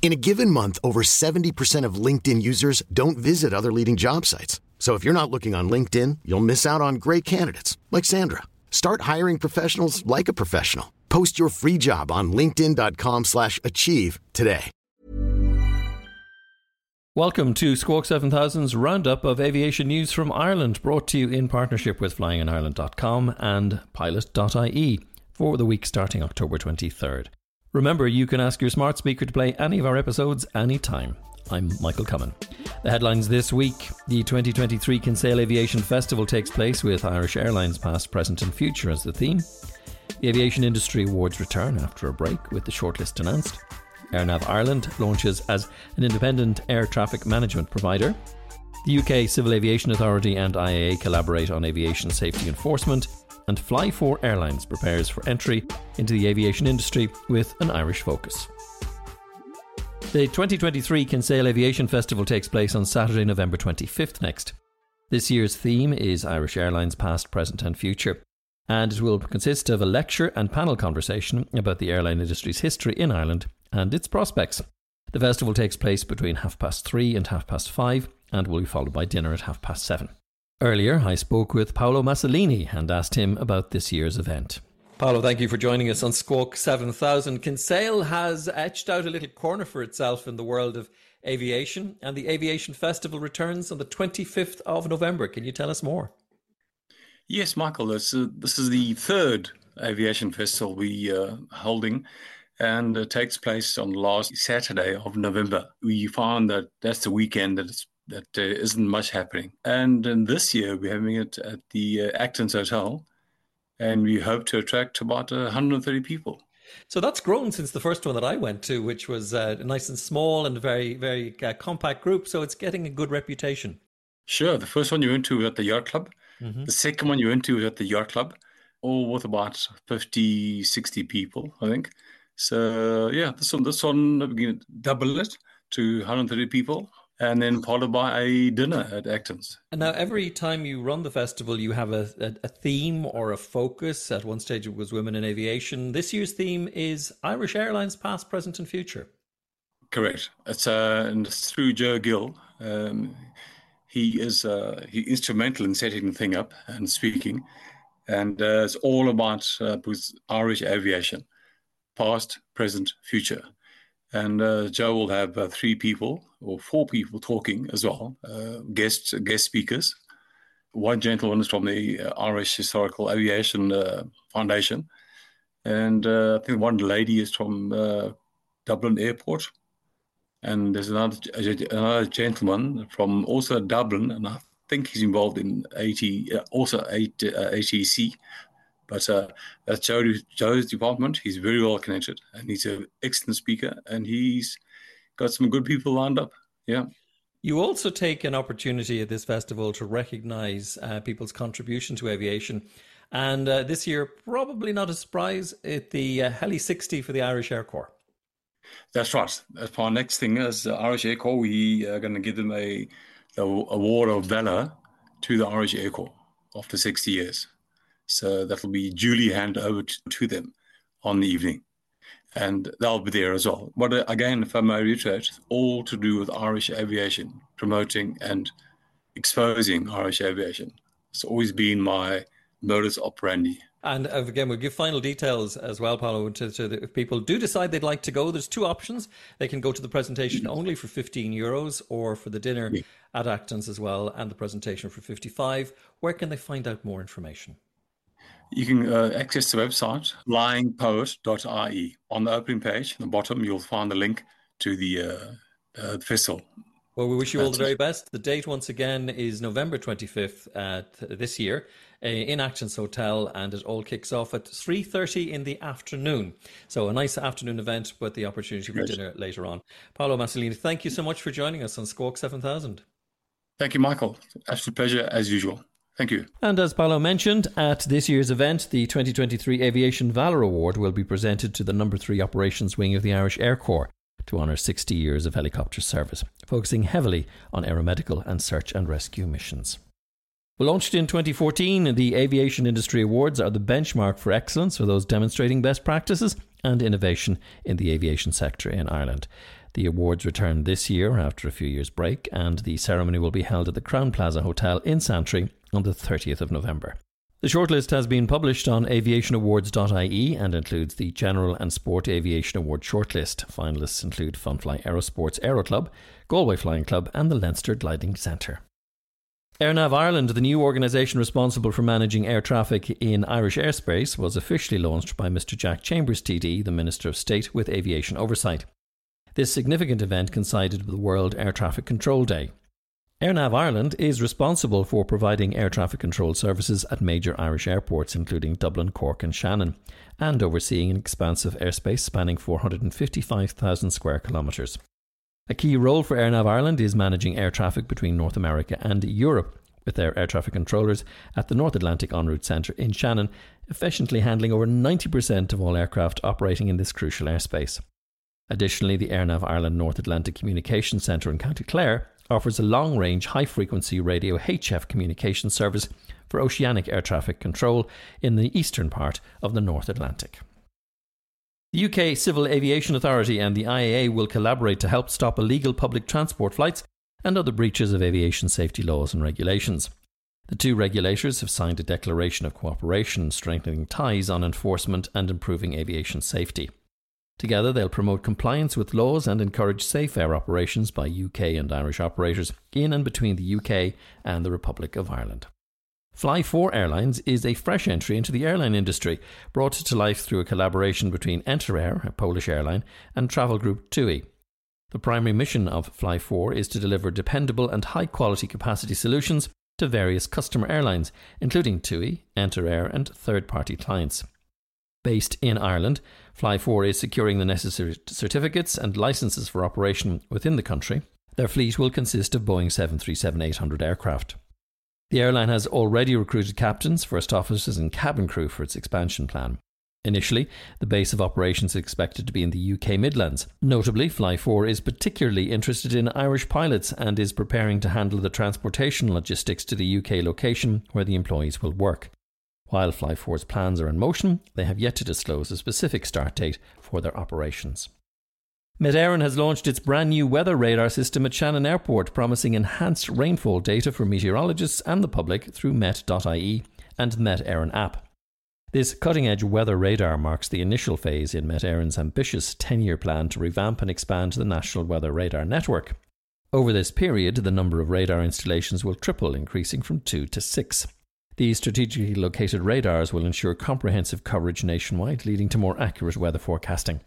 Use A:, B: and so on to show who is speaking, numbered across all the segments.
A: In a given month, over 70% of LinkedIn users don't visit other leading job sites. So if you're not looking on LinkedIn, you'll miss out on great candidates like Sandra. Start hiring professionals like a professional. Post your free job on linkedin.com/achieve today.
B: Welcome to Squawk 7000's roundup of aviation news from Ireland, brought to you in partnership with flyinginireland.com and pilot.ie for the week starting October 23rd. Remember, you can ask your smart speaker to play any of our episodes anytime. I'm Michael Cummin. The headlines this week The 2023 Kinsale Aviation Festival takes place with Irish Airlines past, present, and future as the theme. The Aviation Industry Awards return after a break with the shortlist announced. AirNav Ireland launches as an independent air traffic management provider. The UK Civil Aviation Authority and IAA collaborate on aviation safety enforcement. And Fly4 Airlines prepares for entry into the aviation industry with an Irish focus. The 2023 Kinsale Aviation Festival takes place on Saturday, November 25th next. This year's theme is Irish Airlines Past, Present and Future, and it will consist of a lecture and panel conversation about the airline industry's history in Ireland and its prospects. The festival takes place between half past three and half past five and will be followed by dinner at half past seven. Earlier, I spoke with Paolo Massolini and asked him about this year's event. Paolo, thank you for joining us on Squawk 7000. Kinsale has etched out a little corner for itself in the world of aviation, and the Aviation Festival returns on the 25th of November. Can you tell us more?
C: Yes, Michael, this, uh, this is the third aviation festival we are uh, holding, and it takes place on the last Saturday of November. We found that that's the weekend that that uh, isn't much happening. And in this year, we're having it at the uh, Actons Hotel, and we hope to attract about 130 people.
B: So that's grown since the first one that I went to, which was uh, nice and small and very, very uh, compact group. So it's getting a good reputation.
C: Sure. The first one you went to was at the Yacht Club. Mm-hmm. The second one you went to was at the Yacht Club, all with about 50, 60 people, I think. So, yeah, this one, this one, we're going to double it to 130 people and then followed by a dinner at Actons.
B: And now, every time you run the festival, you have a, a, a, theme or a focus. At one stage, it was women in aviation. This year's theme is Irish Airlines, past, present, and future.
C: Correct. It's uh, and through Joe Gill. Um, he is uh, he instrumental in setting the thing up and speaking, and uh, it's all about uh, Irish aviation, past, present, future. And uh, Joe will have uh, three people or four people talking as well, uh, guest guest speakers. One gentleman is from the uh, Irish Historical Aviation uh, Foundation, and uh, I think one lady is from Dublin Airport, and there's another, another gentleman from also Dublin, and I think he's involved in AT, also ATC, but uh, that's Joe, Joe's department. He's very well connected and he's an excellent speaker and he's got some good people lined up. Yeah.
B: You also take an opportunity at this festival to recognize uh, people's contribution to aviation. And uh, this year, probably not a surprise, at the uh, Heli 60 for the Irish Air Corps.
C: That's right. As our next thing as Irish Air Corps, we are going to give them a, a award of valor to the Irish Air Corps after 60 years. So that'll be duly handed over to, to them on the evening. And they'll be there as well. But uh, again, if I may reiterate, all to do with Irish aviation, promoting and exposing Irish aviation. It's always been my modus operandi.
B: And uh, again, we'll give final details as well, Paolo, to, to the, if people do decide they'd like to go. There's two options. They can go to the presentation mm-hmm. only for 15 euros or for the dinner yeah. at Actons as well and the presentation for 55. Where can they find out more information?
C: You can uh, access the website lyingpoet.ie. On the opening page, at the bottom, you'll find the link to the uh, uh, festival
B: Well, we wish you all the very best. The date, once again, is November 25th uh, this year uh, in Acton's Hotel, and it all kicks off at 3.30 in the afternoon. So a nice afternoon event, but the opportunity for dinner later on. Paolo Massolini, thank you so much for joining us on Squawk 7000.
C: Thank you, Michael. Absolute pleasure, as usual. Thank you.
B: And as Paolo mentioned, at this year's event, the 2023 Aviation Valour Award will be presented to the number three operations wing of the Irish Air Corps to honour 60 years of helicopter service, focusing heavily on aeromedical and search and rescue missions. Launched in 2014, the Aviation Industry Awards are the benchmark for excellence for those demonstrating best practices and innovation in the aviation sector in Ireland. The awards return this year after a few years' break, and the ceremony will be held at the Crowne Plaza Hotel in Santry on the 30th of November. The shortlist has been published on aviationawards.ie and includes the General and Sport Aviation Award shortlist. Finalists include Funfly Aerosports Aero Club, Galway Flying Club, and the Leinster Gliding Centre. AirNav Ireland, the new organisation responsible for managing air traffic in Irish airspace, was officially launched by Mr. Jack Chambers, TD, the Minister of State with Aviation Oversight. This significant event coincided with World Air Traffic Control Day. AirNav Ireland is responsible for providing air traffic control services at major Irish airports, including Dublin, Cork, and Shannon, and overseeing an expansive airspace spanning 455,000 square kilometres. A key role for AirNav Ireland is managing air traffic between North America and Europe, with their air traffic controllers at the North Atlantic En route Centre in Shannon, efficiently handling over 90% of all aircraft operating in this crucial airspace. Additionally, the AirNav Ireland North Atlantic Communications Centre in County Clare offers a long range, high frequency radio HF communication service for oceanic air traffic control in the eastern part of the North Atlantic. The UK Civil Aviation Authority and the IAA will collaborate to help stop illegal public transport flights and other breaches of aviation safety laws and regulations. The two regulators have signed a declaration of cooperation strengthening ties on enforcement and improving aviation safety. Together, they'll promote compliance with laws and encourage safe air operations by UK and Irish operators in and between the UK and the Republic of Ireland. Fly4 Airlines is a fresh entry into the airline industry, brought to life through a collaboration between Enterair, a Polish airline, and travel group TUI. The primary mission of Fly4 is to deliver dependable and high quality capacity solutions to various customer airlines, including TUI, Enterair, and third party clients. Based in Ireland, Fly4 is securing the necessary certificates and licenses for operation within the country. Their fleet will consist of Boeing 737 800 aircraft. The airline has already recruited captains, first officers, and cabin crew for its expansion plan. Initially, the base of operations is expected to be in the UK Midlands. Notably, Fly4 is particularly interested in Irish pilots and is preparing to handle the transportation logistics to the UK location where the employees will work. While Fly4's plans are in motion, they have yet to disclose a specific start date for their operations. Met Éireann has launched its brand new weather radar system at Shannon Airport, promising enhanced rainfall data for meteorologists and the public through Met.ie and the app. This cutting edge weather radar marks the initial phase in Met Éireann's ambitious 10 year plan to revamp and expand the National Weather Radar Network. Over this period, the number of radar installations will triple, increasing from two to six. These strategically located radars will ensure comprehensive coverage nationwide, leading to more accurate weather forecasting.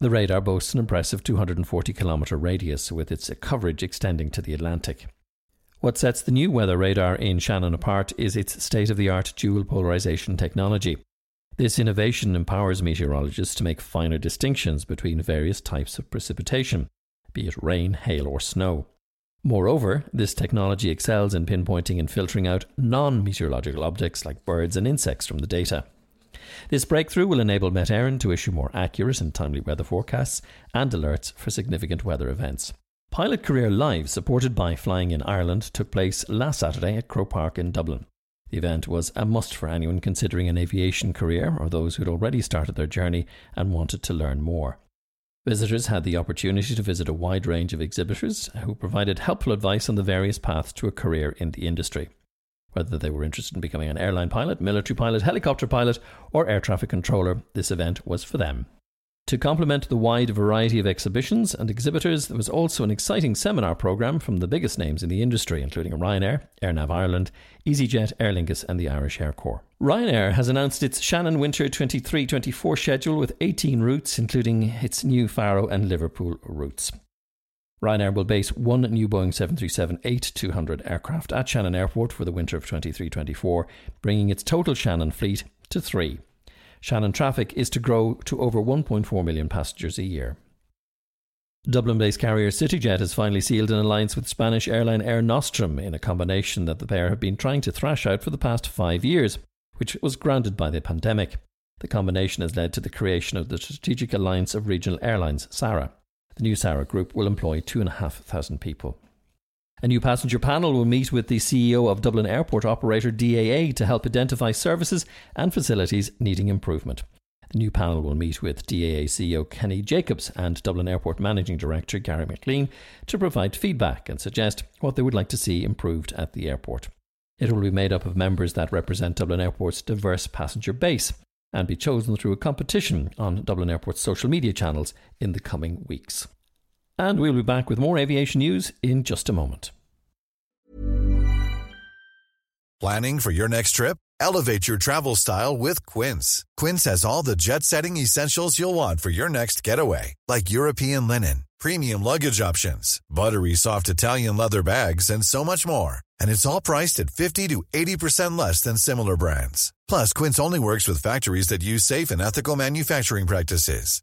B: The radar boasts an impressive 240 kilometre radius, with its coverage extending to the Atlantic. What sets the new weather radar in Shannon apart is its state of the art dual polarization technology. This innovation empowers meteorologists to make finer distinctions between various types of precipitation, be it rain, hail, or snow. Moreover, this technology excels in pinpointing and filtering out non meteorological objects like birds and insects from the data. This breakthrough will enable Met Éireann to issue more accurate and timely weather forecasts and alerts for significant weather events. Pilot Career Live, supported by Flying in Ireland, took place last Saturday at Croke Park in Dublin. The event was a must for anyone considering an aviation career or those who had already started their journey and wanted to learn more. Visitors had the opportunity to visit a wide range of exhibitors who provided helpful advice on the various paths to a career in the industry. Whether they were interested in becoming an airline pilot, military pilot, helicopter pilot, or air traffic controller, this event was for them. To complement the wide variety of exhibitions and exhibitors, there was also an exciting seminar program from the biggest names in the industry, including Ryanair, AirNav Ireland, EasyJet, Aer Lingus, and the Irish Air Corps. Ryanair has announced its Shannon Winter 23 24 schedule with 18 routes, including its new Faro and Liverpool routes. Ryanair will base one new Boeing 737-8-200 aircraft at Shannon Airport for the winter of 23-24, bringing its total Shannon fleet to three. Shannon traffic is to grow to over 1.4 million passengers a year. Dublin based carrier CityJet has finally sealed an alliance with Spanish airline Air Nostrum in a combination that the pair have been trying to thrash out for the past five years, which was grounded by the pandemic. The combination has led to the creation of the Strategic Alliance of Regional Airlines, SARA. The new SARA group will employ 2,500 people. A new passenger panel will meet with the CEO of Dublin Airport operator DAA to help identify services and facilities needing improvement. The new panel will meet with DAA CEO Kenny Jacobs and Dublin Airport Managing Director Gary McLean to provide feedback and suggest what they would like to see improved at the airport. It will be made up of members that represent Dublin Airport's diverse passenger base and be chosen through a competition on Dublin Airport's social media channels in the coming weeks. And we'll be back with more aviation news in just a moment.
D: Planning for your next trip? Elevate your travel style with Quince. Quince has all the jet setting essentials you'll want for your next getaway, like European linen, premium luggage options, buttery soft Italian leather bags, and so much more. And it's all priced at 50 to 80% less than similar brands. Plus, Quince only works with factories that use safe and ethical manufacturing practices.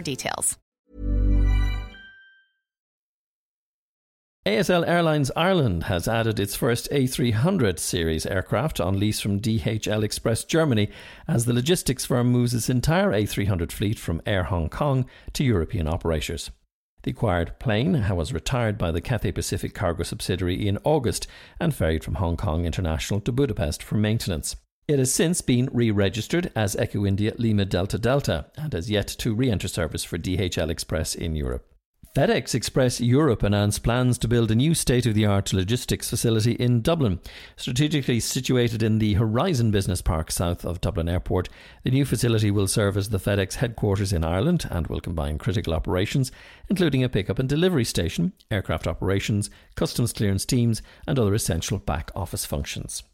E: details.
B: ASL Airlines Ireland has added its first A300 series aircraft on lease from DHL Express Germany as the logistics firm moves its entire A300 fleet from Air Hong Kong to European operators. The acquired plane was retired by the Cathay Pacific cargo subsidiary in August and ferried from Hong Kong International to Budapest for maintenance. It has since been re registered as Echo India Lima Delta Delta and has yet to re enter service for DHL Express in Europe. FedEx Express Europe announced plans to build a new state of the art logistics facility in Dublin. Strategically situated in the Horizon Business Park south of Dublin Airport, the new facility will serve as the FedEx headquarters in Ireland and will combine critical operations, including a pickup and delivery station, aircraft operations, customs clearance teams, and other essential back office functions.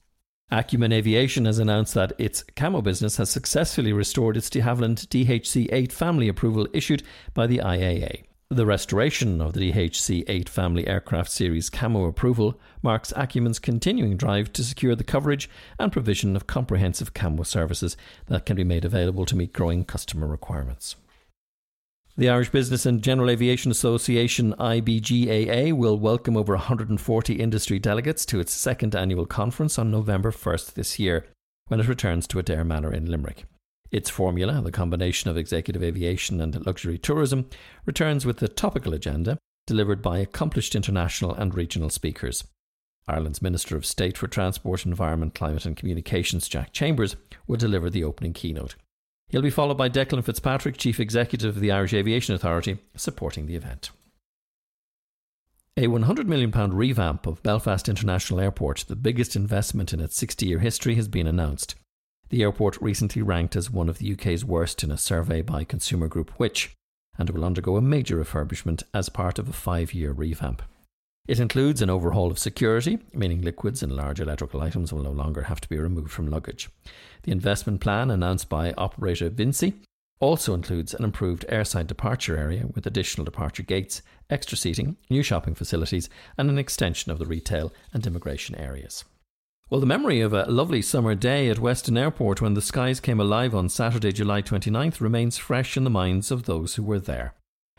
B: Acumen Aviation has announced that its camo business has successfully restored its de Havilland DHC 8 family approval issued by the IAA. The restoration of the DHC 8 family aircraft series camo approval marks Acumen's continuing drive to secure the coverage and provision of comprehensive camo services that can be made available to meet growing customer requirements. The Irish Business and General Aviation Association IBGAA will welcome over 140 industry delegates to its second annual conference on November 1st this year, when it returns to Adare Manor in Limerick. Its formula, the combination of executive aviation and luxury tourism, returns with the topical agenda delivered by accomplished international and regional speakers. Ireland's Minister of State for Transport, Environment, Climate and Communications, Jack Chambers, will deliver the opening keynote. He'll be followed by Declan Fitzpatrick, Chief Executive of the Irish Aviation Authority, supporting the event. A £100 million revamp of Belfast International Airport, the biggest investment in its 60 year history, has been announced. The airport recently ranked as one of the UK's worst in a survey by consumer group Which, and will undergo a major refurbishment as part of a five year revamp. It includes an overhaul of security, meaning liquids and large electrical items will no longer have to be removed from luggage. The investment plan announced by operator Vinci also includes an improved airside departure area with additional departure gates, extra seating, new shopping facilities, and an extension of the retail and immigration areas. Well, the memory of a lovely summer day at Weston Airport when the skies came alive on Saturday, July 29th remains fresh in the minds of those who were there.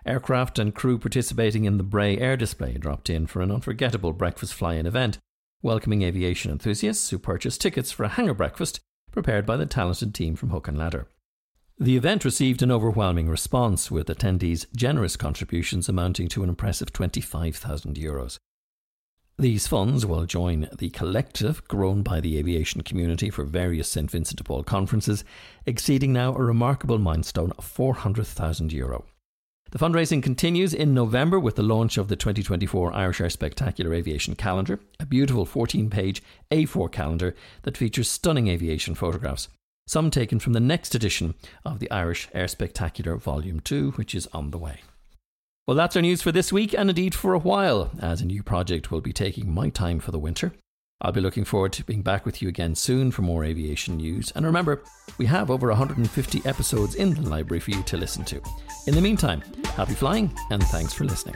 B: Aircraft and crew participating in the Bray Air Display dropped in for an unforgettable breakfast fly in event, welcoming aviation enthusiasts who purchased tickets for a hangar breakfast prepared by the talented team from Hook and Ladder. The event received an overwhelming response, with attendees' generous contributions amounting to an impressive €25,000. Euros. These funds will join the collective grown by the aviation community for various St Vincent de Paul conferences, exceeding now a remarkable milestone of €400,000. The fundraising continues in November with the launch of the 2024 Irish Air Spectacular Aviation Calendar, a beautiful 14 page A4 calendar that features stunning aviation photographs, some taken from the next edition of the Irish Air Spectacular Volume 2, which is on the way. Well, that's our news for this week and indeed for a while, as a new project will be taking my time for the winter. I'll be looking forward to being back with you again soon for more aviation news. And remember, we have over 150 episodes in the library for you to listen to. In the meantime, happy flying and thanks for listening.